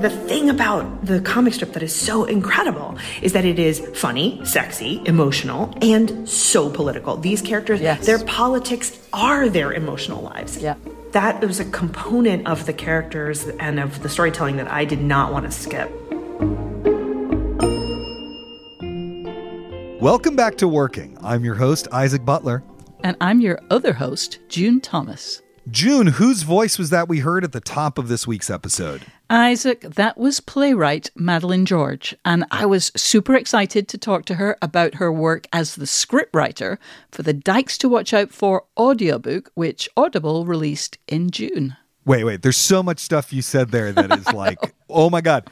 The thing about the comic strip that is so incredible is that it is funny, sexy, emotional, and so political. These characters, Yes. their politics are their emotional lives. Yeah. That was a component of the characters and of the storytelling that I did not want to skip. Welcome back to Working. I'm your host, Isaac Butler. And I'm your other host, June Thomas. June, whose voice was that we heard at the top of this week's episode? Isaac, that was playwright Madeleine George, and I was super excited to talk to her about her work as the scriptwriter for the Dykes to Watch Out For audiobook, which Audible released in June. Wait, wait, there's so much stuff you said there that is like, oh my God.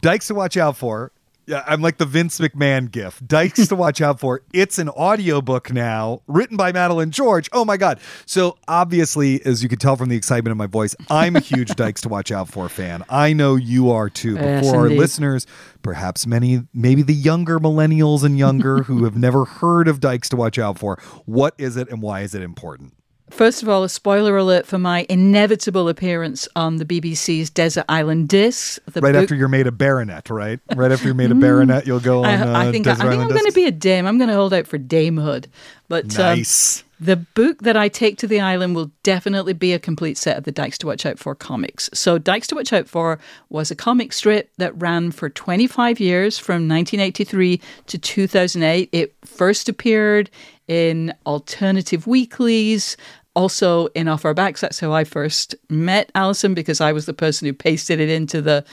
Dykes to watch out for. Yeah, I'm like the Vince McMahon gif. Dykes to watch out for. It's an audiobook now, written by Madeleine George. Oh my God. So obviously, as you could tell from the excitement in my voice, I'm a huge Dykes to watch out for fan. I know you are too. But Yes, for our listeners, perhaps many, maybe the younger millennials and younger who have never heard of Dykes to watch out for, what is it and why is it important? First of all, a spoiler alert for my inevitable appearance on the BBC's Desert Island Discs. Right book- after you're made a baronet, right? Right after you're made a baronet, you'll go on. I, I uh, think, I, Desert think I'm going to be a dame. I'm going to hold out for damehood. But um, nice. The book that I take to the island will definitely be a complete set of the Dykes to Watch Out For comics. So, Dykes to Watch Out For was a comic strip that ran for 25 years from 1983 to 2008. It first appeared in alternative weeklies, also in Off Our Backs. That's how I first met Alison because I was the person who pasted it into the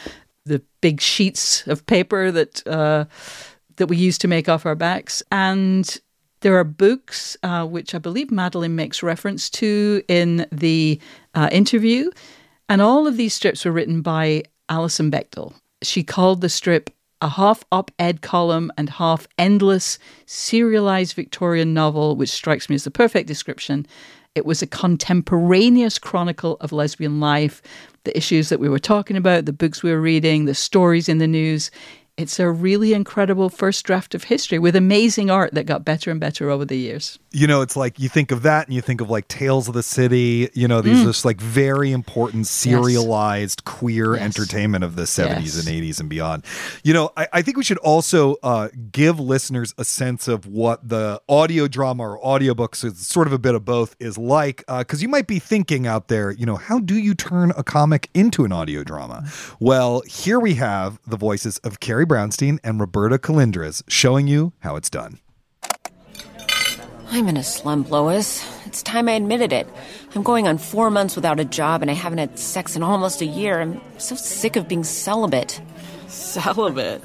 the big sheets of paper that uh, that we used to make off our backs and there are books uh, which I believe Madeleine makes reference to in the uh, interview, and all of these strips were written by Alison Bechdel. She called the strip a half op ed column and half endless serialized Victorian novel, which strikes me as the perfect description. It was a contemporaneous chronicle of lesbian life, the issues that we were talking about, the books we were reading, the stories in the news. It's a really incredible first draft of history with amazing art that got better and better over the years. You know, it's like you think of that and you think of like Tales of the City, you know, these Mm. just like very important serialized queer Yes. entertainment of the 70s Yes. and 80s and beyond. You know, I, I think we should also uh, give listeners a sense of what the audio drama or audiobooks, it's sort of a bit of both, is like. Because you might be thinking out there, you know, how do you turn a comic into an audio drama? Well, here we have the voices of Carrie Brownstein and Roberta Colindrez showing you how it's done. I'm in a slump, Lois. It's time I admitted it. I'm going on four months without a job and I haven't had sex in almost a year. I'm so sick of being celibate. Celibate?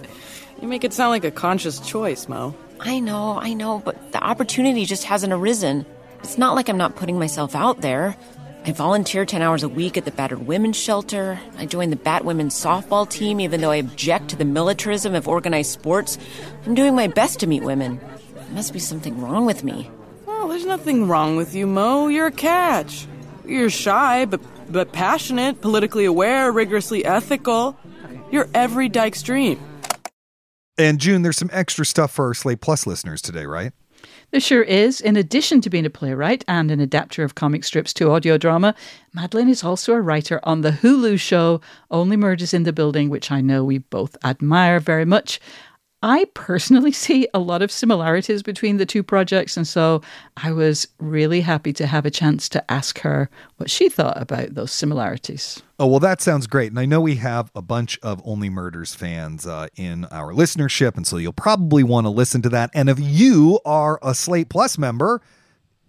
You make it sound like a conscious choice, Mo. I know, I know, but the opportunity just hasn't arisen. It's not like I'm not putting myself out there. I volunteer 10 hours a week at the battered women's shelter. I join the Bat Women's softball team, even though I object to the militarism of organized sports. I'm doing my best to meet women. There must be something wrong with me. Well, there's nothing wrong with you, Mo. You're a catch. You're shy, but but passionate, politically aware, rigorously ethical. You're every Dyke's dream. And June, there's some extra stuff for our Slate Plus listeners today, right? There sure is. In addition to being a playwright and an adapter of comic strips to audio drama, Madeleine is also a writer on the Hulu show Only Murders in the Building, which I know we both admire very much. I personally see a lot of similarities between the two projects. And so I was really happy to have a chance to ask her what she thought about those similarities. Oh, well, that sounds great. And I know we have a bunch of Only Murders fans uh, in our listenership. And so you'll probably want to listen to that. And if you are a Slate Plus member,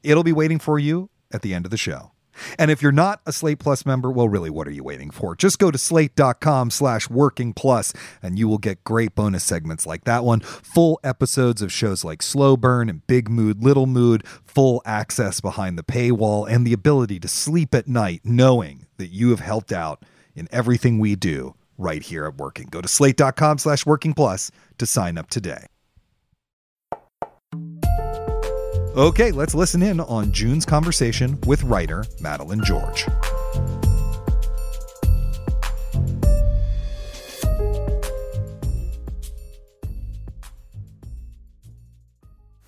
it'll be waiting for you at the end of the show. And if you're not a Slate Plus member, well, really, what are you waiting for? Just go to slate.com slash working plus and you will get great bonus segments like that one, full episodes of shows like Slow Burn and Big Mood, Little Mood, full access behind the paywall, and the ability to sleep at night knowing that you have helped out in everything we do right here at Working. Go to slate.com slash working plus to sign up today. Okay, let's listen in on June's conversation with writer Madeleine George.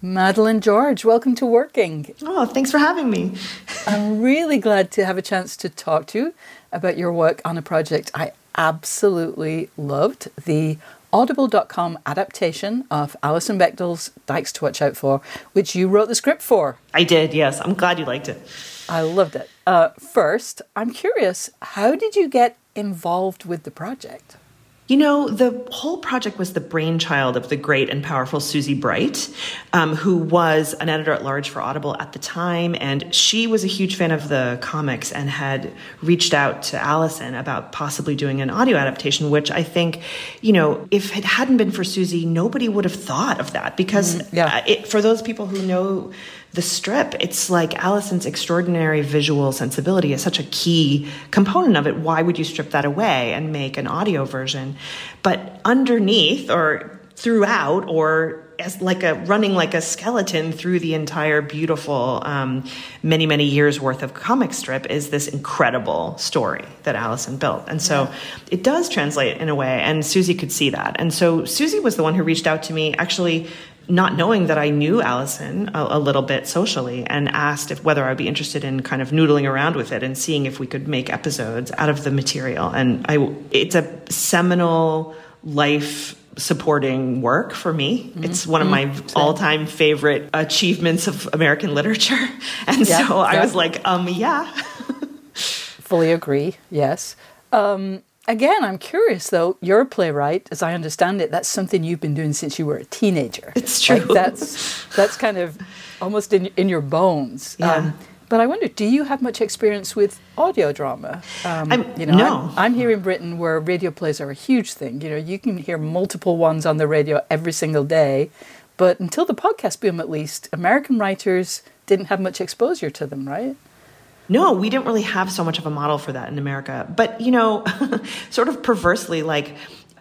Madeleine George, welcome to Working. Oh, thanks for having me. I'm really glad to have a chance to talk to you about your work on a project I absolutely loved the audible.com adaptation of Alison Bechdel's Dykes to Watch Out For, which you wrote the script for. I did, yes. I'm glad you liked it. I loved it. Uh, first, I'm curious, how did you get involved with the project? You know, the whole project was the brainchild of the great and powerful Susie Bright, um, who was an editor at large for Audible at the time. And she was a huge fan of the comics and had reached out to Alison about possibly doing an audio adaptation, which I think, you know, if it hadn't been for Susie, nobody would have thought of that because mm, yeah. it, for those people who know the strip, it's like Alison's extraordinary visual sensibility is such a key component of it. Why would you strip that away and make an audio version? But underneath or throughout or as like a running like a skeleton through the entire beautiful um, many many years worth of comic strip is this incredible story that Alison built and so yeah. it does translate in a way and Susie could see that and so Susie was the one who reached out to me actually not knowing that I knew Alison a, a, little bit socially and asked if whether I'd be interested in kind of noodling around with it and seeing if we could make episodes out of the material. And I, it's a seminal life supporting work for me. Mm-hmm. It's one of my mm-hmm. all-time favorite achievements of American literature. And yeah, so I yeah. was like, um, yeah. Fully agree. Yes. Um, Again, I'm curious though. You're a playwright, as I understand it. That's something you've been doing since you were a teenager. It's true. Like that's that's kind of almost in in your bones. Yeah. Um, but I wonder, do you have much experience with audio drama? Um, you know, no. I'm, I'm, here in Britain where radio plays are a huge thing. You know, you can hear multiple ones on the radio every single day. But until the podcast boom, at least, American writers didn't have much exposure to them, right? No, we didn't really have so much of a model for that in America. But, you know, sort of perversely, like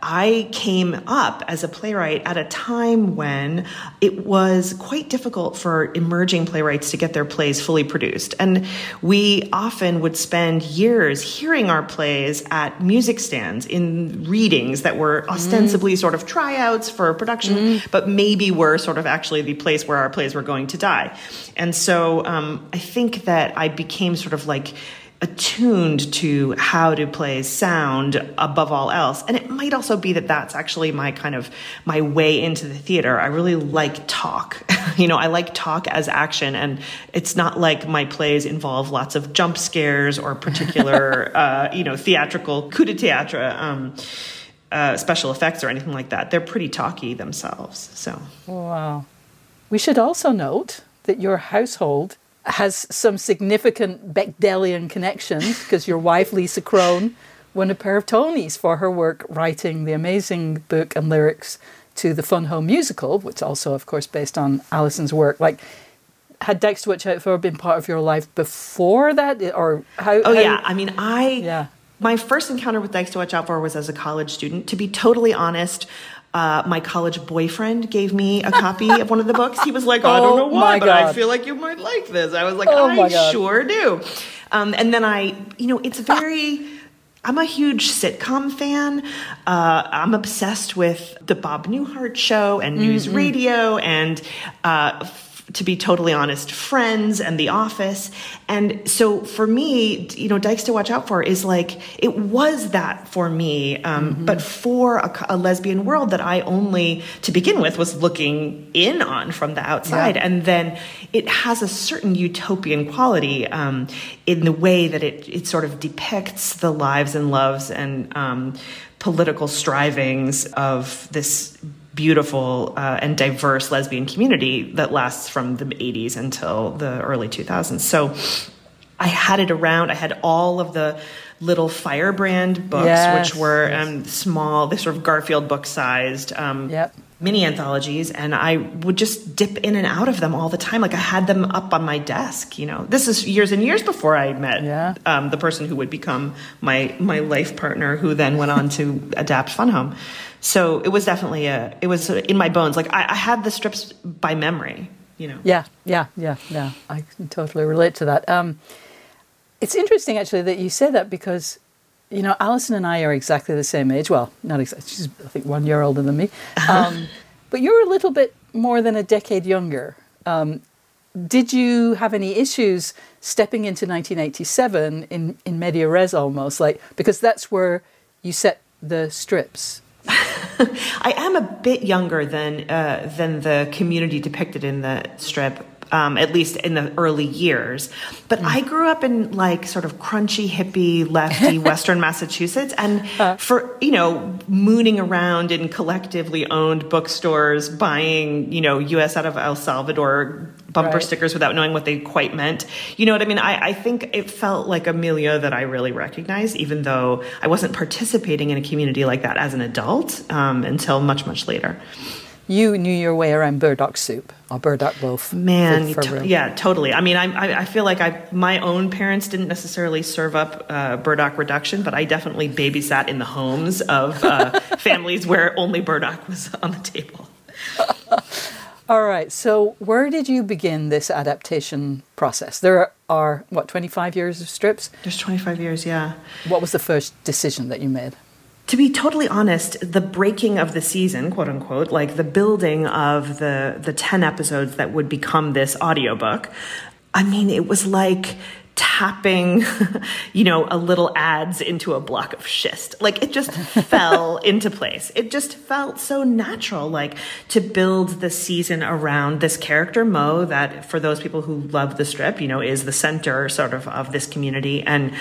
I came up as a playwright at a time when it was quite difficult for emerging playwrights to get their plays fully produced. And we often would spend years hearing our plays at music stands in readings that were ostensibly mm. sort of tryouts for production, mm. but maybe were sort of actually the place where our plays were going to die. And so um, I think that I became sort of like, attuned to how to play sound above all else. And it might also be that that's actually my kind of my way into the theater. I really like talk. You know i like talk as action and it's not like my plays involve lots of jump scares or particular uh, you know theatrical coup de théâtre um, uh, special effects or anything like that. They're pretty talky themselves so. Wow. We should also note that your household has some significant Bechdelian connections because your wife, Lisa Kron, won a pair of Tonys for her work writing the amazing book and lyrics to the Fun Home musical, which also, of course, based on Alison's work. Like, had to Watch Out For been part of your life before that, or how? Oh how, yeah, I mean, I yeah. My first encounter with Dykes to Watch Out For was as a college student. To be totally honest, uh, my college boyfriend gave me a copy of one of the books. He was like, oh, I don't know why, but I feel like you might like this. I was like, oh I sure do. Um, and then I, you know, it's very. I'm a huge sitcom fan. Uh, I'm obsessed with the Bob Newhart show and news mm-hmm. radio and uh, to be totally honest, Friends and The Office. And so for me, you know, Dykes to Watch Out For is like, it was that for me, um, mm-hmm. but for a, a, lesbian world that I only, to begin with, was looking in on from the outside. Yeah. And then it has a certain utopian quality um, in the way that it, it sort of depicts the lives and loves and um, political strivings of this beautiful uh, and diverse lesbian community that lasts from the 80s until the early 2000s. So I had it around. I had all of the little firebrand books, yes, which were yes. um, small, they sort of Garfield book sized. Um, yep. Mini anthologies, and I would just dip in and out of them all the time. Like I had them up on my desk. You know, this is years and years before I met yeah. um, the person who would become my my life partner, who then went on to adapt Fun Home. So it was definitely a, it was in my bones. Like I, I had the strips by memory, you know. Yeah, yeah, yeah, yeah. I can totally relate to that. Um, it's interesting actually that you say that because, you know, Alison and I are exactly the same age. Well, not exactly. She's I think one year older than me. Um, but you're a little bit more than a decade younger. Um, did you have any issues stepping into 1987 in, in media res almost like because that's where you set the strips I am a bit younger than uh, than the community depicted in the strip. Um, at least in the early years. But mm. I grew up in like sort of crunchy, hippie, lefty Western Massachusetts. And uh. for, you know, mooning around in collectively owned bookstores, buying, you know, US out of El Salvador bumper right. stickers without knowing what they quite meant. You know what I mean? I, I think it felt like a milieu that I really recognized, even though I wasn't participating in a community like that as an adult um, until much, much later. You knew your way around burdock soup or burdock loaf. Man, to- yeah, totally. I mean, I, I feel like I my own parents didn't necessarily serve up uh, burdock reduction, but I definitely babysat in the homes of uh, families where only burdock was on the table. All right. So, where did you begin this adaptation process? There are, what, 25 years of strips? There's 25 years, yeah. What was the first decision that you made? To be totally honest, the breaking of the season, quote unquote, like the building of the the 10 episodes that would become this audiobook, I mean, it was like tapping, you know, a little adze into a block of schist. Like it just fell into place. It just felt so natural, like to build the season around this character, Mo, that for those people who love the strip, you know, is the center sort of of this community and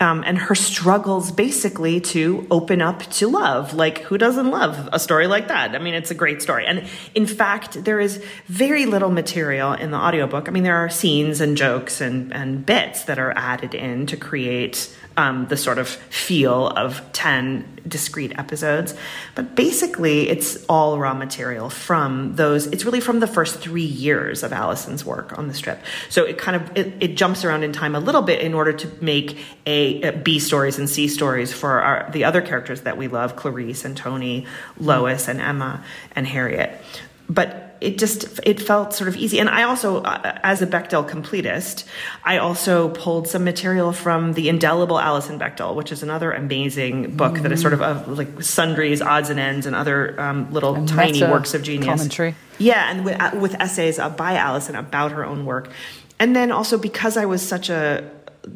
um, and her struggles basically to open up to love. Like who doesn't love a story like that? I mean, it's a great story. And in fact, there is very little material in the audiobook. I mean, there are scenes and jokes and, and bits bits that are added in to create um, the sort of feel of 10 discrete episodes. But basically, it's all raw material from those. It's really from the first three years of Alison's work on the strip. So it kind of it, it jumps around in time a little bit in order to make a, a B stories and C stories for our, the other characters that we love: Clarice and Toni, Lois and Emma and Harriet. But it just it felt sort of easy. And i also uh, as a bechdel completist i also pulled some material from the indelible alison bechdel which is another amazing book mm-hmm. that is sort of a, like sundries odds and ends and other um, little and tiny works of genius. commentary. Yeah and with, uh, with essays uh, by alison about her own work. And then also because i was such a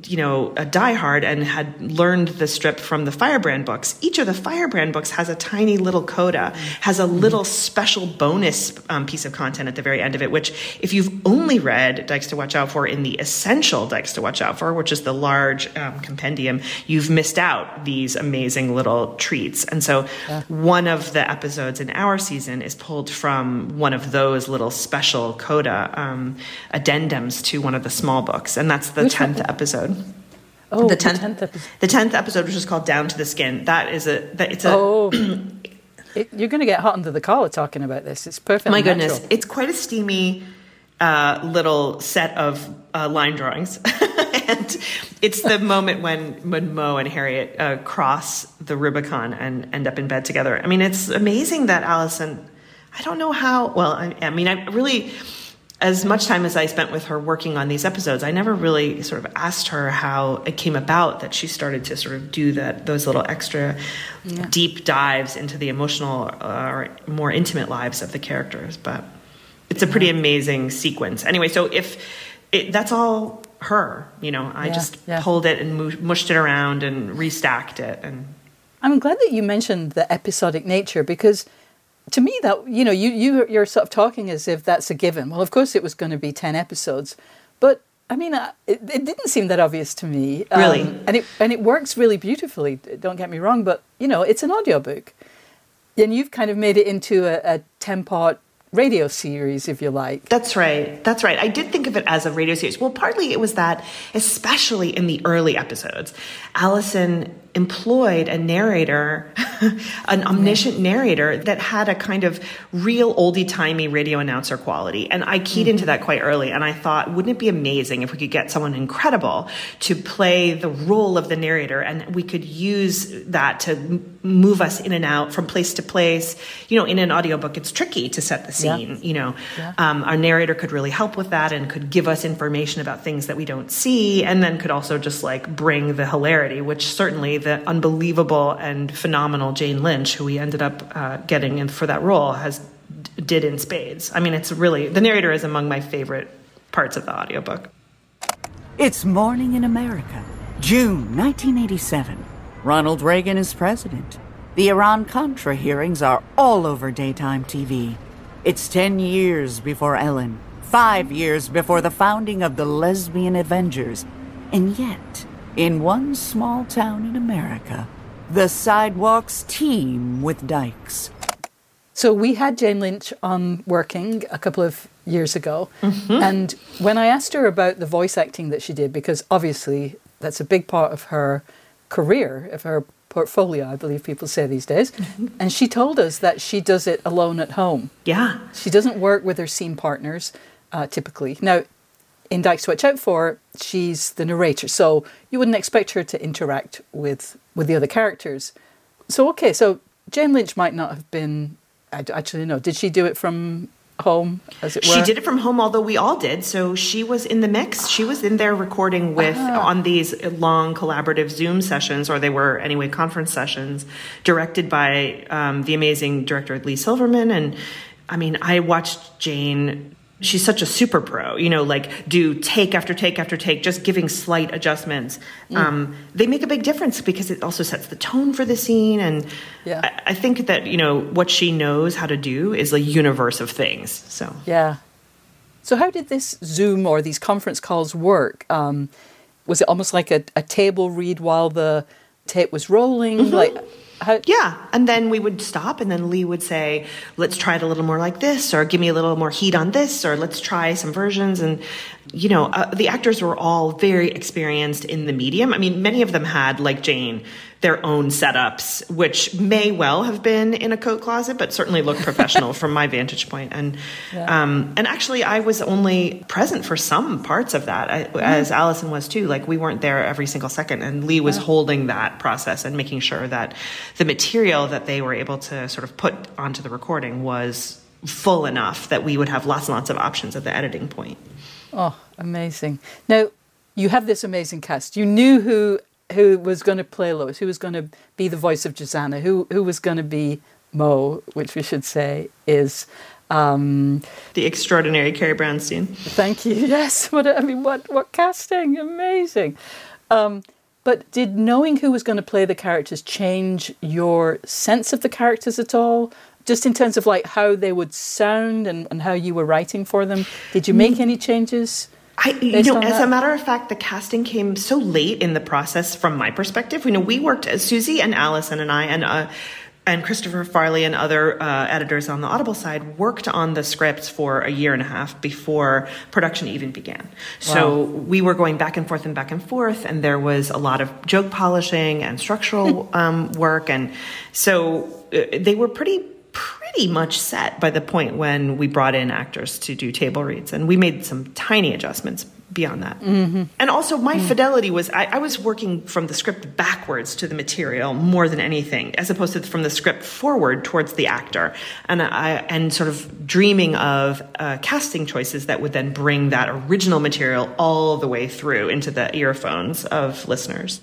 you know, a diehard and had learned the strip from the Firebrand books. Each of the Firebrand books has a tiny little coda, has a little special bonus um, piece of content at the very end of it, which if you've only read Dykes to Watch Out For in the essential Dykes to Watch Out For, which is the large um, compendium, you've missed out these amazing little treats. And so yeah. one of the episodes in our season is pulled from one of those little special coda um, addendums to one of the small books. And that's the 10th episode episode. Oh, the tenth, episode. The tenth episode, which is called "Down to the Skin." That is a. That, it's a. Oh. it, you're going to get hot under the collar talking about this. It's perfect. My natural. goodness, it's quite a steamy uh, little set of uh, line drawings, and it's the moment when when Mo and Harriet uh, cross the Rubicon and end up in bed together. I mean, it's amazing that Alison. I don't know how. Well, I, I mean, I really as much time as I spent with her working on these episodes, I never really sort of asked her how it came about that she started to sort of do that those little extra yeah. deep dives into the emotional uh, or more intimate lives of the characters. But it's a pretty amazing sequence. Anyway, so if it, that's all her, you know, I Yeah, just yeah. pulled it and mu- mushed it around and restacked it and I'm glad that you mentioned the episodic nature because to me that you know you you you're sort of talking as if that's a given. Well, of course it was going to be 10 episodes, but I mean, uh, it, it didn't seem that obvious to me. Um, Really? and it and it works really beautifully. Don't get me wrong, but you know, it's an audiobook. And you've kind of made it into a, a 10 part radio series, if you like. That's right. That's right. I did think of it as a radio series. Well, partly it was that, especially in the early episodes, Alison employed a narrator, an omniscient narrator that had a kind of real oldie timey radio announcer quality. And I keyed into that quite early. And I thought, wouldn't it be amazing if we could get someone incredible to play the role of the narrator and we could use that to m- move us in and out from place to place? You know, in an audiobook, it's tricky to set the Yeah. scene, you know. Um, our narrator could really help with that and could give us information about things that we don't see and then could also just like bring the hilarity, which certainly the unbelievable and phenomenal Jane Lynch, who we ended up uh, getting in for that role, has did in spades. I mean, it's really the narrator is among my favorite parts of the audiobook. It's morning in America, June 1987. Ronald Reagan is president. The Iran Contra hearings are all over daytime TV. It's 10 years before Ellen, five years before the founding of the Lesbian Avengers. And yet, in one small town in America, the sidewalks teem with dykes. So we had Jane Lynch on working a couple of years ago, and when I asked her about the voice acting that she did, because obviously that's a big part of her career, of her portfolio, I believe people say these days, and she told us that she does it alone at home. Yeah. She doesn't work with her scene partners uh, typically. Now, in Dykes to Watch Out For, she's the narrator, so you wouldn't expect her to interact with with the other characters. So okay, so Jane Lynch might not have been. I actually no. Did she do it from home, as it were? She did it from home, although we all did. So she was in the mix. She was in there recording with on these long collaborative Zoom sessions, or they were anyway conference sessions, directed by um, the amazing director Leigh Silverman. And I mean, I watched Jane. She's such a super pro, you know, like do take after take after take, just giving slight adjustments. Um, they make a big difference because it also sets the tone for the scene. And Yeah. I, I think that, you know, what she knows how to do is a universe of things. So. Yeah. So how did this Zoom or these conference calls work? Um, was it almost like a, a table read while the tape was rolling? Like how? Yeah. And then we would stop, and then Leigh would say, let's try it a little more like this, or give me a little more heat on this, or let's try some versions. And, you know, uh, the actors were all very experienced in the medium. I mean, many of them had, like Jane, their own setups, which may well have been in a coat closet, but certainly looked professional from my vantage point. And, um, and actually, I was only present for some parts of that, I, as Alison was too. Like, we weren't there every single second, and Leigh was holding that process and making sure that the material that they were able to sort of put onto the recording was full enough that we would have lots and lots of options at the editing point. Oh, amazing! Now you have this amazing cast. You knew who who was going to play Lois, who was going to be the voice of Jezanna, who who was going to be Mo, which we should say is. Um, The extraordinary Carrie Brownstein. Thank you. Yes. What I mean, what what casting? Amazing. Um, but did knowing who was going to play the characters change your sense of the characters at all? Just in terms of like how they would sound and, and how you were writing for them, did you make any changes? I, you know, as that? a matter of fact, the casting came so late in the process from my perspective. You know, we worked, uh, Susie and Alison and I and uh, and Christopher Farley and other uh, editors on the Audible side worked on the scripts for a year and a half before production even began. So we were going back and forth and back and forth, and there was a lot of joke polishing and structural um, work, and so uh, they were pretty pretty much set by the point when we brought in actors to do table reads, and we made some tiny adjustments beyond that. And also, my fidelity was I, I was working from the script backwards to the material more than anything, as opposed to from the script forward towards the actor, and I and sort of dreaming of uh, casting choices that would then bring that original material all the way through into the earphones of listeners.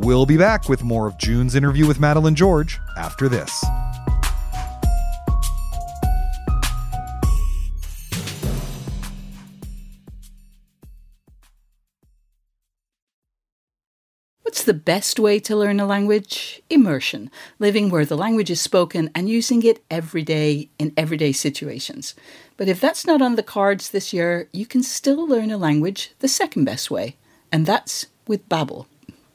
We'll be back with more of June's interview with Madeleine George after this. What's the best way to learn a language? Immersion, living where the language is spoken and using it every day in everyday situations. But if that's not on the cards this year, you can still learn a language the second best way, and that's with Babbel.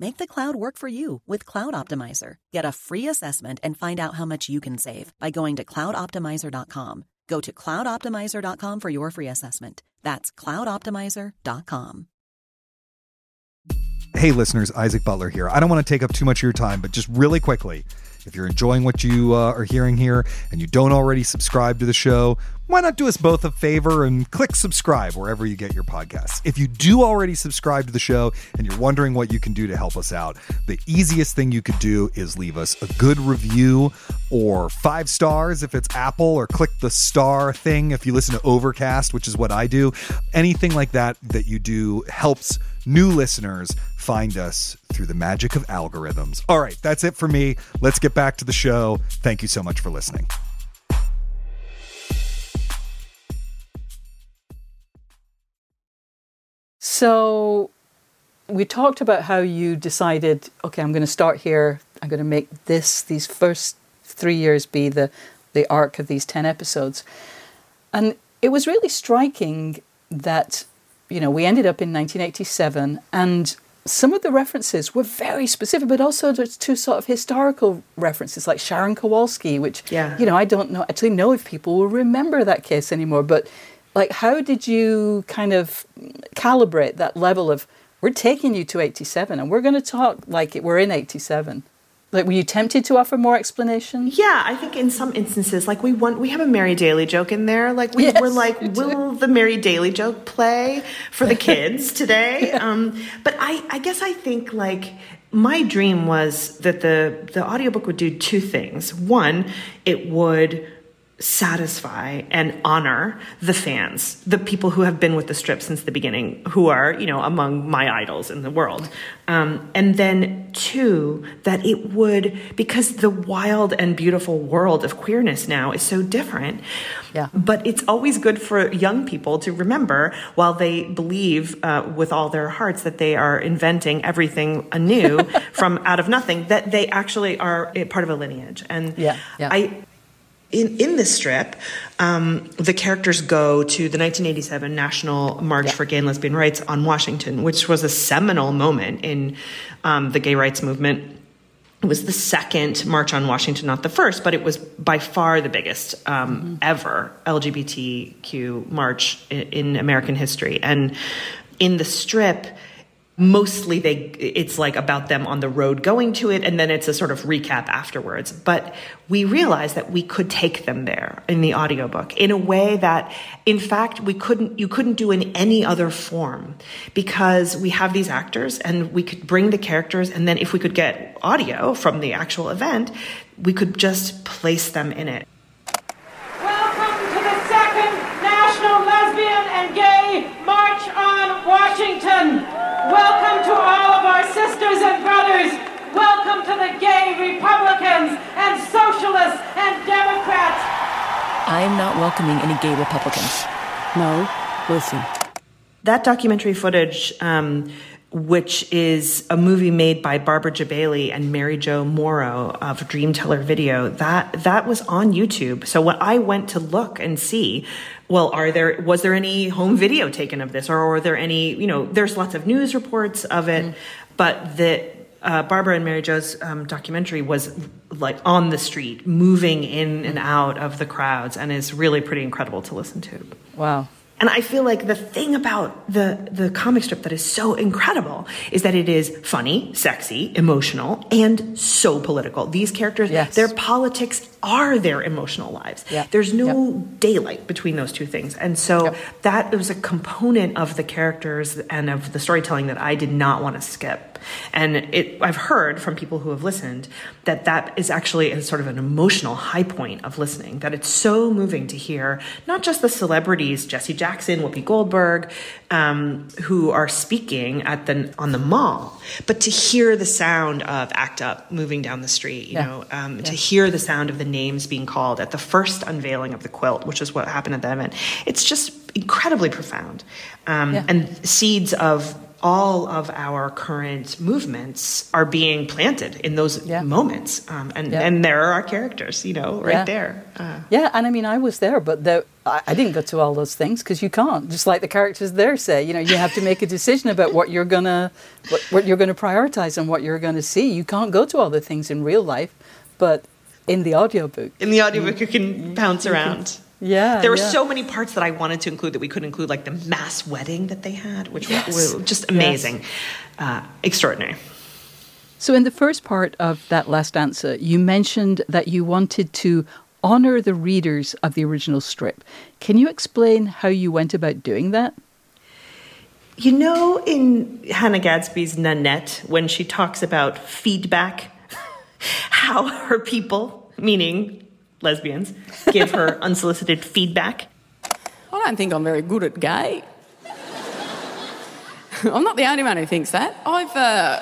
Make the cloud work for you with Cloud Optimizer. Get a free assessment and find out how much you can save by going to cloudoptimizer.com. Go to cloudoptimizer.com for your free assessment. That's cloudoptimizer.com. Hey, listeners, Isaac Butler here. I don't want to take up too much of your time, but just really quickly, if you're enjoying what you uh, are hearing here and you don't already subscribe to the show, why not do us both a favor and click subscribe wherever you get your podcasts? If you do already subscribe to the show and you're wondering what you can do to help us out, the easiest thing you could do is leave us a good review or five stars if it's Apple, or click the star thing if you listen to Overcast, which is what I do. Anything like that that you do helps new listeners find us through the magic of algorithms. All right, that's it for me. Let's get back to the show. Thank you so much for listening. So we talked about how you decided, okay, I'm going to start here. I'm going to make this these first three years be the the arc of these ten episodes, and it was really striking that you know we ended up in 1987 and some of the references were very specific, but also to sort of historical references like Sharon Kowalski, which Yeah. you know I don't know actually know if people will remember that case anymore. But like, how did you kind of calibrate that level of we're taking you to '87 and we're going to talk like it, we're in '87? Like, were you tempted to offer more explanation? Yeah, I think in some instances, like we want, we have a Mary Daly joke in there. Like we, Yes, we're like, will the Mary Daly joke play for the kids today? Um, but I, I guess I think like my dream was that the the audiobook would do two things. One, it would satisfy and honor the fans, the people who have been with the strip since the beginning, who are, you know, among my idols in the world. Um, and then two, that it would, because the wild and beautiful world of queerness now is so different. Yeah. But it's always good for young people to remember while they believe uh, with all their hearts that they are inventing everything anew from out of nothing, that they actually are a part of a lineage. And Yeah, yeah. I, in, in this strip, um, the characters go to the 1987 National March Yeah. for Gay and Lesbian Rights on Washington, which was a seminal moment in um, the gay rights movement. it was the second March on Washington, not the first, but it was by far the biggest um, mm-hmm. ever LGBTQ march in, in American history. And in the strip, mostly they it's like about them on the road going to it and then it's a sort of recap afterwards. But we realized that we could take them there in the audiobook in a way that in fact we couldn't you couldn't do in any other form because we have these actors and we could bring the characters and then if we could get audio from the actual event we could just place them in it welcome to the second national lesbian and gay march on washington Welcome to all of our sisters and brothers. Welcome to the gay Republicans and socialists and Democrats. I am not welcoming any gay Republicans. No, listen. That documentary footage, um, which is a movie made by Barbara Jebailey and Mary Jo Morrow of Dream Teller Video, that that was on YouTube. So when I went to look and see well, are there was there any home video taken of this, or are there any? You know, there's lots of news reports of it, mm. but the uh, Barbara and Mary Jo's um, documentary was like on the street, moving in and out of the crowds, and is really pretty incredible to listen to. Wow. And I feel like the thing about the, the comic strip that is so incredible is that it is funny, sexy, emotional, and so political. These characters, yes. their politics are their emotional lives. Yep. There's no yep. daylight between those two things. And so yep. that was a component of the characters and of the storytelling that I did not want to skip. And it, I've heard from people who have listened that that is actually a sort of an emotional high point of listening, that it's so moving to hear not just the celebrities, Jesse Jackson, Whoopi Goldberg, um, who are speaking at the, on the mall, but to hear the sound of ACT UP moving down the street, you yeah. know, um, yeah. to hear the sound of the names being called at the first unveiling of the quilt, which is what happened at that event. It's just incredibly profound. Um, yeah. And seeds of all of our current movements are being planted in those yeah. moments. Um, and, yeah. and there are our characters, you know, right yeah. there. Uh, yeah, and I mean, I was there, but the, I, I didn't go to all those things because you can't. Just like the characters there say, you know, you have to make a decision about what you're gonna, what, what you're gonna prioritize and what you're gonna see. You can't go to all the things in real life, but in the audiobook. In the audiobook, you can bounce you around. Can, yeah. There were yeah. so many parts that I wanted to include that we couldn't include, like the mass wedding that they had, which yes. was, was, just amazing, yes. uh, extraordinary. So, in the first part of that last answer, you mentioned that you wanted to honor the readers of the original strip. Can you explain how you went about doing that? You know, in Hannah Gadsby's Nanette, when she talks about feedback, how her people, meaning lesbians, give her unsolicited feedback. I don't think I'm very good at gay. I'm not the only one who thinks that. I've, uh,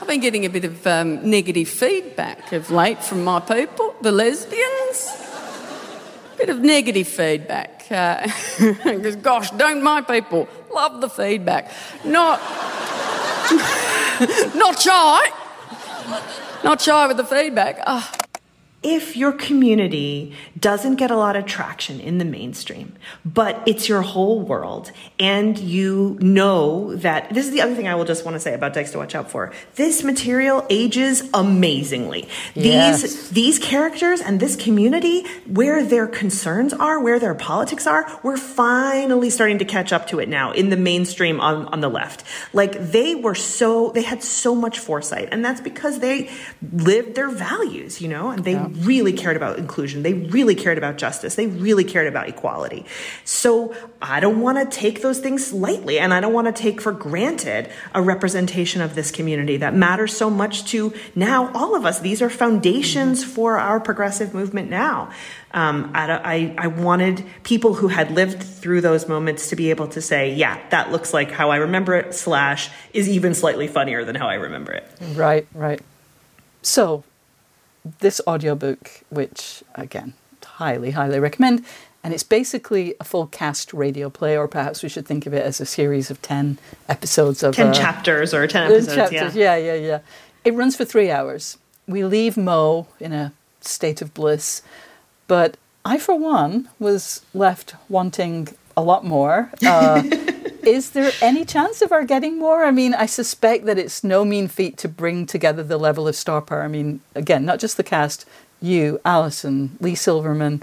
I've been getting a bit of um, negative feedback of late from my people, the lesbians. A bit of negative feedback. Because, uh, gosh, don't my people love the feedback? Not, not shy. Not shy with the feedback. Oh if your community doesn't get a lot of traction in the mainstream, but it's your whole world, and you know that this is the other thing I will just want to say about Dykes to Watch Out For. This material ages amazingly. Yes. These these characters and this community, where their concerns are, where their politics are, we're finally starting to catch up to it now in the mainstream on, on the left. Like they were so they had so much foresight, and that's because they lived their values, you know, and they yeah really cared about inclusion. They really cared about justice. They really cared about equality. So I don't want to take those things lightly and I don't want to take for granted a representation of this community that matters so much to now all of us. These are foundations for our progressive movement now. Um, I, I, wanted people who had lived through those moments to be able to say, yeah, that looks like how I remember it, slash, is even slightly funnier than how I remember it. Right, right. So, this audiobook, which again, highly, highly recommend. And it's basically a full cast radio play, or perhaps we should think of it as a series of 10 episodes of. 10 uh, chapters or 10 episodes, chapters, yeah. Yeah, yeah, yeah. It runs for three hours. We leave Mo in a state of bliss, but I, for one, was left wanting a lot more. Uh, Is there any chance of our getting more? I mean, I suspect that it's no mean feat to bring together the level of star power. I mean, again, not just the cast, you, Alison, Leigh Silverman.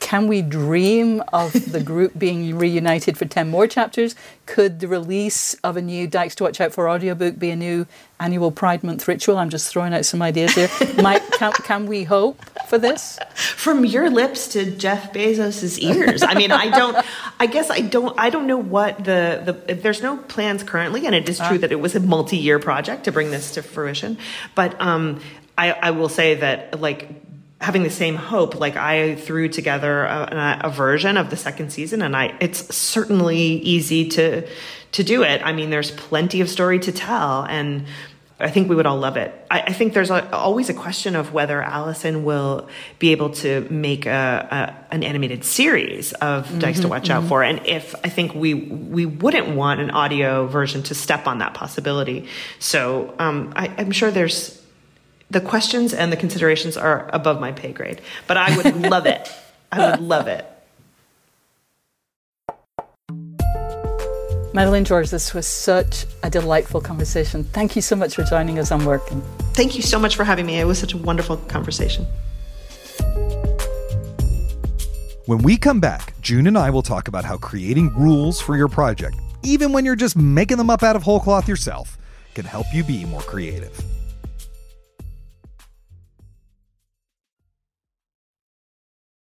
Can we dream of the group being reunited for 10 more chapters? Could the release of a new Dykes to Watch Out for audiobook be a new annual Pride Month ritual? I'm just throwing out some ideas there. Mike, can, can we hope for this? From your lips to Jeff Bezos's ears. I mean, I don't, I guess I don't, I don't know what the, the, there's no plans currently, and it is true ah. that it was a multi year project to bring this to fruition. But um, I, I will say that, like, having the same hope. Like i threw together a, a, version of the second season and i it's certainly easy to to do it. I mean there's plenty of story to tell and i think we would all love it. I, I think there's a, always a question of whether alison will be able to make a, a an animated series of mm-hmm, dykes to watch mm-hmm. out for. And if i think we we wouldn't want an audio version to step on that possibility. So um, I, i'm sure there's the questions and the considerations are above my pay grade, but I would love it. I would love it. Madeleine George, this was such a delightful conversation. Thank you so much for joining us on Working. Thank you so much for having me. It was such a wonderful conversation. When we come back, June and I will talk about how creating rules for your project, even when you're just making them up out of whole cloth yourself, can help you be more creative.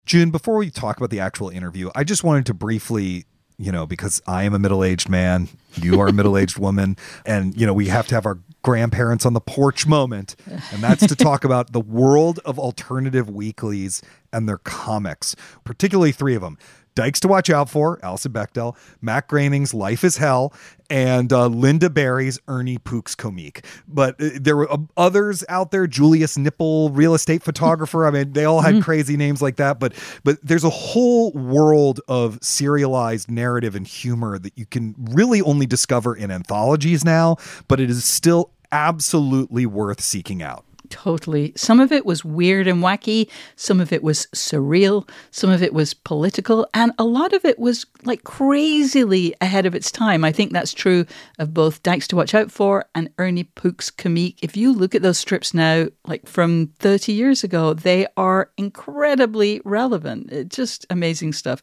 June, before we talk about the actual interview, I just wanted to briefly you know, because I am a middle aged man, you are a middle aged woman, and, you know, we have to have our grandparents on the porch moment. And that's to talk about the world of alternative weeklies and their comics, particularly three of them Dykes to Watch Out For, Alison Bechdel, Matt Groening's Life is Hell, and uh, Lynda Barry's Ernie Pook's Comeek. But uh, there were uh, others out there, Julius Knipl, real estate photographer. I mean, they all had mm-hmm. crazy names like that. But but there's a whole world of serialized narrative and humor that you can really only discover in anthologies now. But it is still absolutely worth seeking out. Totally. Some of it was weird and wacky, some of it was surreal, some of it was political, and a lot of it was like crazily ahead of its time. I think that's true of both Dykes to Watch Out For and Ernie Pook's Comeek. If you look at those strips now, like from 30 years ago, they are incredibly relevant. It's just amazing stuff.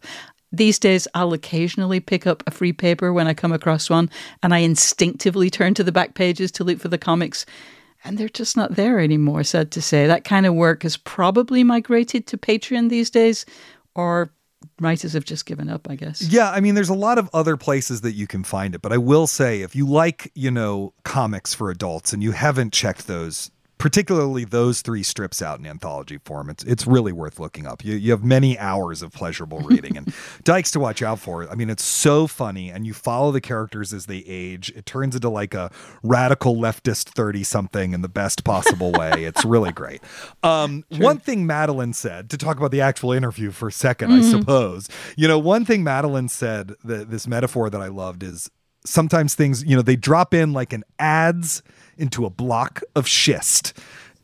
These days, I'll occasionally pick up a free paper when I come across one, and I instinctively turn to the back pages to look for the comics and they're just not there anymore, sad to say. That kind of work has probably migrated to Patreon these days, or writers have just given up, I guess. Yeah, I mean, there's a lot of other places that you can find it, but I will say if you like, you know, comics for adults and you haven't checked those particularly those three strips out in anthology form. It's it's really worth looking up. You you have many hours of pleasurable reading and Dykes to watch out for. I mean, it's so funny, and you follow the characters as they age. It turns into like a radical leftist thirty something in the best possible way. it's really great. Um, one thing Madeleine said to talk about the actual interview for a 2nd mm-hmm. I suppose. You know, one thing Madeleine said that this metaphor that I loved is sometimes things you know they drop in like an adze into a block of schist.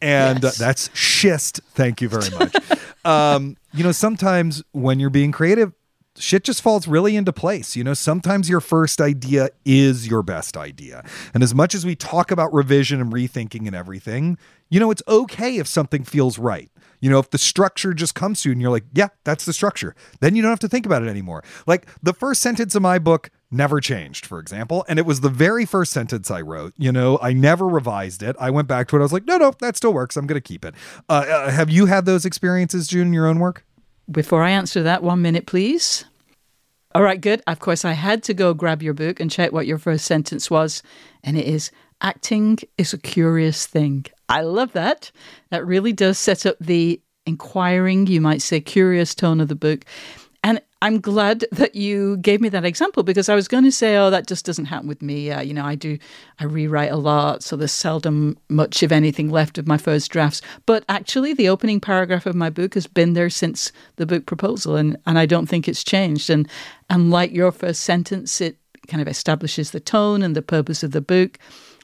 And yes. uh, that's schist. Thank you very much. um, you know, sometimes when you're being creative, shit just falls really into place. You know, sometimes your first idea is your best idea. And as much as we talk about revision and rethinking and everything, you know, it's okay if something feels right. You know, if the structure just comes to you and you're like, yeah, that's the structure, then you don't have to think about it anymore. Like the first sentence of my book never changed, for example. And it was the very first sentence I wrote. You know, I never revised it. I went back to it. I was like, no, no, that still works. I'm going to keep it. Uh, uh, have you had those experiences, June, in your own work? Before I answer that, one minute, please. All right, good. Of course, I had to go grab your book and check what your first sentence was. And it is acting is a curious thing. I love that. That really does set up the inquiring, you might say, curious tone of the book. And I'm glad that you gave me that example because I was going to say, oh, that just doesn't happen with me. Uh, you know, I do, I rewrite a lot, so there's seldom much, if anything, left of my first drafts. But actually, the opening paragraph of my book has been there since the book proposal, and, and I don't think it's changed. And, and like your first sentence, it kind of establishes the tone and the purpose of the book.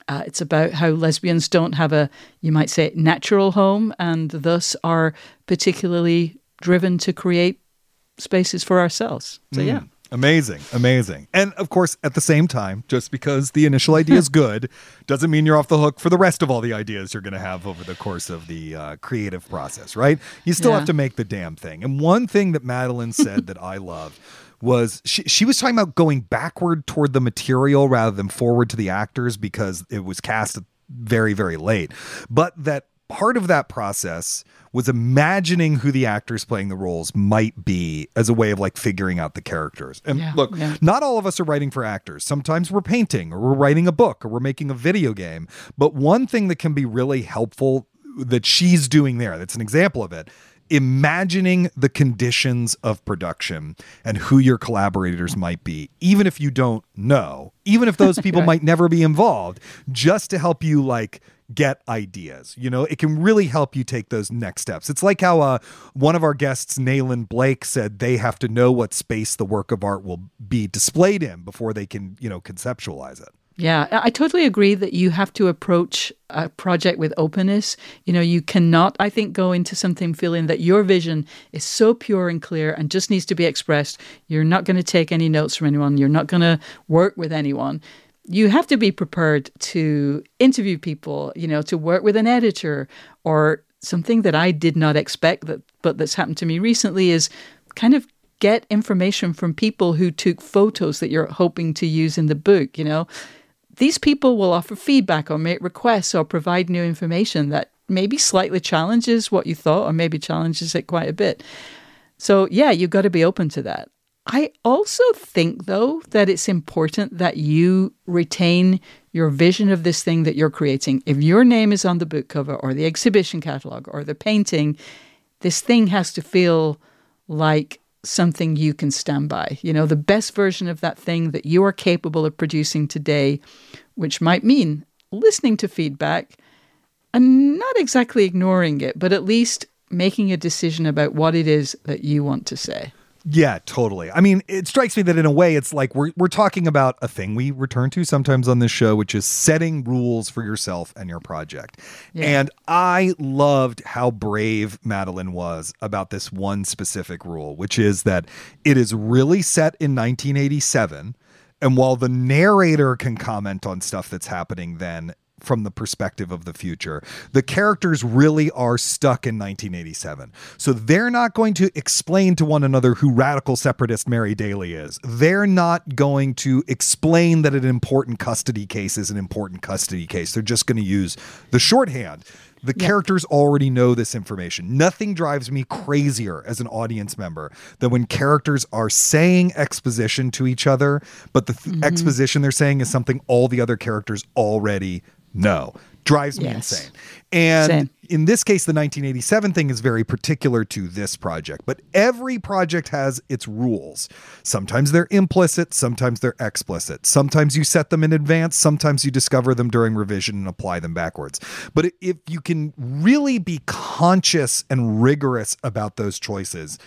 Uh, it's about how lesbians don't have a, you might say, natural home and thus are particularly driven to create spaces for ourselves. So, mm. yeah. Amazing, amazing. And of course, at the same time, just because the initial idea is good doesn't mean you're off the hook for the rest of all the ideas you're going to have over the course of the uh, creative process, right? You still Yeah. have to make the damn thing. And one thing that Madeleine said that I love was she, she was talking about going backward toward the material rather than forward to the actors because it was cast very, very late. But that part of that process was imagining who the actors playing the roles might be as a way of like figuring out the characters. And Yeah, look, yeah. not all of us are writing for actors. Sometimes we're painting or we're writing a book or we're making a video game. But one thing that can be really helpful that she's doing there, that's an example of it, imagining the conditions of production and who your collaborators might be, even if you don't know, even if those people Right. might never be involved, just to help you like get ideas. You know, it can really help you take those next steps. It's like how uh, one of our guests, Nayland Blake, said they have to know what space the work of art will be displayed in before they can, you know, conceptualize it. Yeah, I I totally agree that you have to approach a project with openness. You know, you cannot, I think, go into something feeling that your vision is so pure and clear and just needs to be expressed. You're not going to take any notes from anyone, you're not going to work with anyone. You have to be prepared to interview people, you know, to work with an editor or something that I did not expect that but that's happened to me recently is kind of get information from people who took photos that you're hoping to use in the book, you know these people will offer feedback or make requests or provide new information that maybe slightly challenges what you thought or maybe challenges it quite a bit. So, yeah, you've got to be open to that. I also think, though, that it's important that you retain your vision of this thing that you're creating. If your name is on the book cover or the exhibition catalog or the painting, this thing has to feel like something you can stand by. You know, the best version of that thing that you are capable of producing today, which might mean listening to feedback and not exactly ignoring it, but at least making a decision about what it is that you want to say. Yeah, totally. I mean, it strikes me that in a way, it's like we're we're talking about a thing we return to sometimes on this show, which is setting rules for yourself and your project. And I loved how brave Madeleine was about this one specific rule, which is that it is really set in 1987. And while the narrator can comment on stuff that's happening then, from the perspective of the future. The characters really are stuck in 1987. So they're not going to explain to one another who radical separatist Mary Daly is. They're not going to explain that an important custody case is an important custody case. They're just going to use the shorthand. The characters already know this information. Nothing drives me crazier as an audience member than when characters are saying exposition to each other, but the th- mm-hmm. exposition they're saying is something all the other characters already know. Drives me Yes. insane. And Same. in this case, the 1987 thing is very particular to this project, but every project has its rules. Sometimes they're implicit, sometimes they're explicit. Sometimes you set them in advance, sometimes you discover them during revision and apply them backwards. But if you can really be conscious and rigorous about those choices,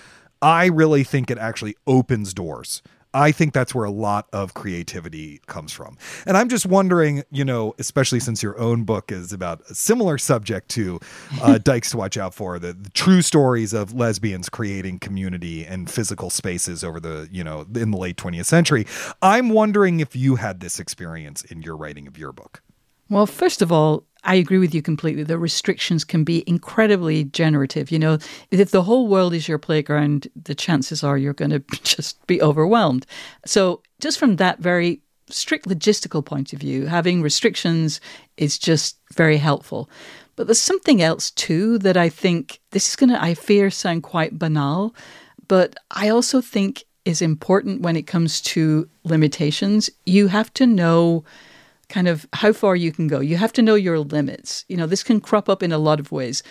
I really think it actually opens doors. I think that's where a lot of creativity comes from. And I'm just wondering, you know, especially since your own book is about a similar subject to uh, Dykes to Watch Out For, the, the true stories of lesbians creating community and physical spaces over the, you know, in the late 20th century. I'm wondering if you had this experience in your writing of your book. Well, first of all, I agree with you completely. The restrictions can be incredibly generative. You know, if the whole world is your playground, the chances are you're going to just be overwhelmed. So, just from that very strict logistical point of view, having restrictions is just very helpful. But there's something else too that I think this is going to, I fear, sound quite banal, but I also think is important when it comes to limitations. You have to know kind of how far you can go. You have to know your limits. You know, this can crop up in a lot of ways.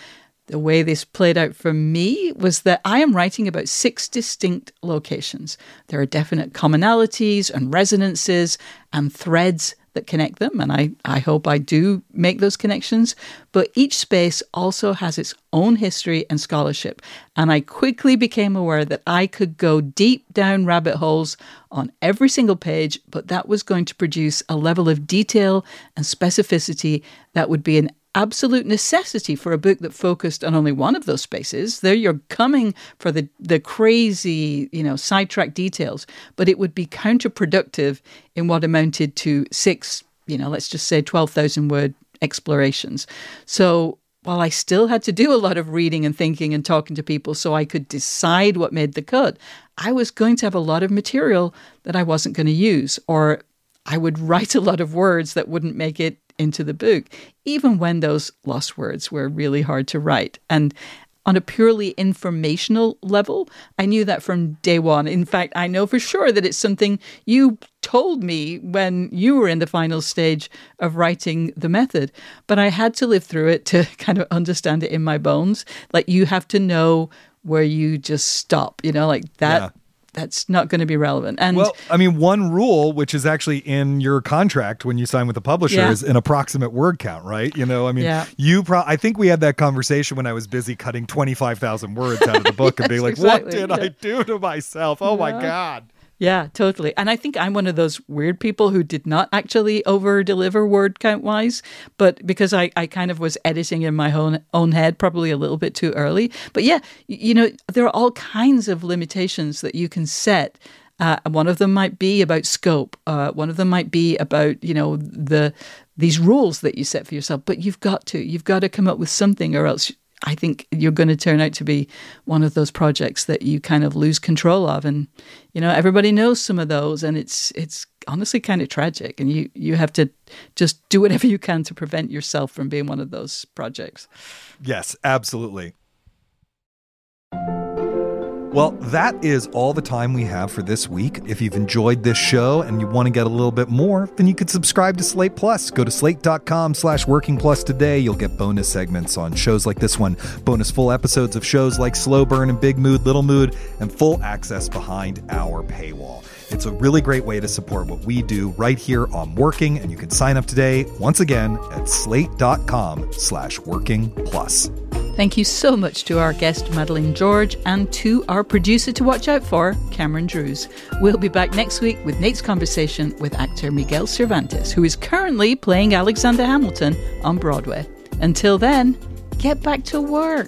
The way this played out for me was that I am writing about six distinct locations. There are definite commonalities and resonances and threads that connect them, and I, I hope I do make those connections. But each space also has its own history and scholarship. And I quickly became aware that I could go deep down rabbit holes on every single page, but that was going to produce a level of detail and specificity that would be an absolute necessity for a book that focused on only one of those spaces. There you're coming for the, the crazy, you know, sidetrack details, but it would be counterproductive in what amounted to six, you know, let's just say 12,000 word explorations. So while I still had to do a lot of reading and thinking and talking to people so I could decide what made the cut, I was going to have a lot of material that I wasn't going to use, or I would write a lot of words that wouldn't make it into the book, even when those lost words were really hard to write. And on a purely informational level, I knew that from day one. In fact, I know for sure that it's something you told me when you were in the final stage of writing the method. But I had to live through it to kind of understand it in my bones. Like you have to know where you just stop, you know, like that. Yeah that's not going to be relevant. And well, I mean, one rule which is actually in your contract when you sign with the publisher yeah. is an approximate word count, right? You know, I mean, yeah. you. Pro- I think we had that conversation when I was busy cutting twenty five thousand words out of the book yes, and being like, exactly. "What did yeah. I do to myself? Oh my god." Yeah, totally. And I think I'm one of those weird people who did not actually over deliver word count wise, but because I, I kind of was editing in my own own head probably a little bit too early. But yeah, you know, there are all kinds of limitations that you can set. Uh, one of them might be about scope. Uh, one of them might be about you know the these rules that you set for yourself. But you've got to you've got to come up with something, or else I think you're going to turn out to be one of those projects that you kind of lose control of, and you know everybody knows some of those, and it's it's honestly kind of tragic, and you you have to just do whatever you can to prevent yourself from being one of those projects. Yes, absolutely. Well, that is all the time we have for this week. If you've enjoyed this show and you want to get a little bit more, then you could subscribe to Slate Plus. Go to slate.com slash working plus today. You'll get bonus segments on shows like this one, bonus full episodes of shows like Slow Burn and Big Mood, Little Mood, and full access behind our paywall. It's a really great way to support what we do right here on Working, and you can sign up today, once again, at slate.com slash working plus. Thank you so much to our guest, Madeleine George, and to our producer to watch out for, Cameron Drews. We'll be back next week with Nate's conversation with actor Miguel Cervantes, who is currently playing Alexander Hamilton on Broadway. Until then, get back to work.